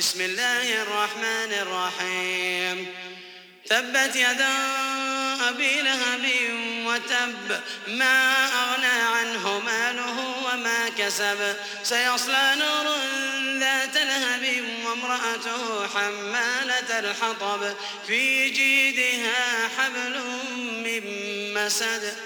بسم الله الرحمن الرحيم. تبت يدا أبي لهب وتب ما أغنى عنه ماله وما كسب. سيصلى نور ذات لهب وامرأته حمالة الحطب. في جيدها حبل من مسد.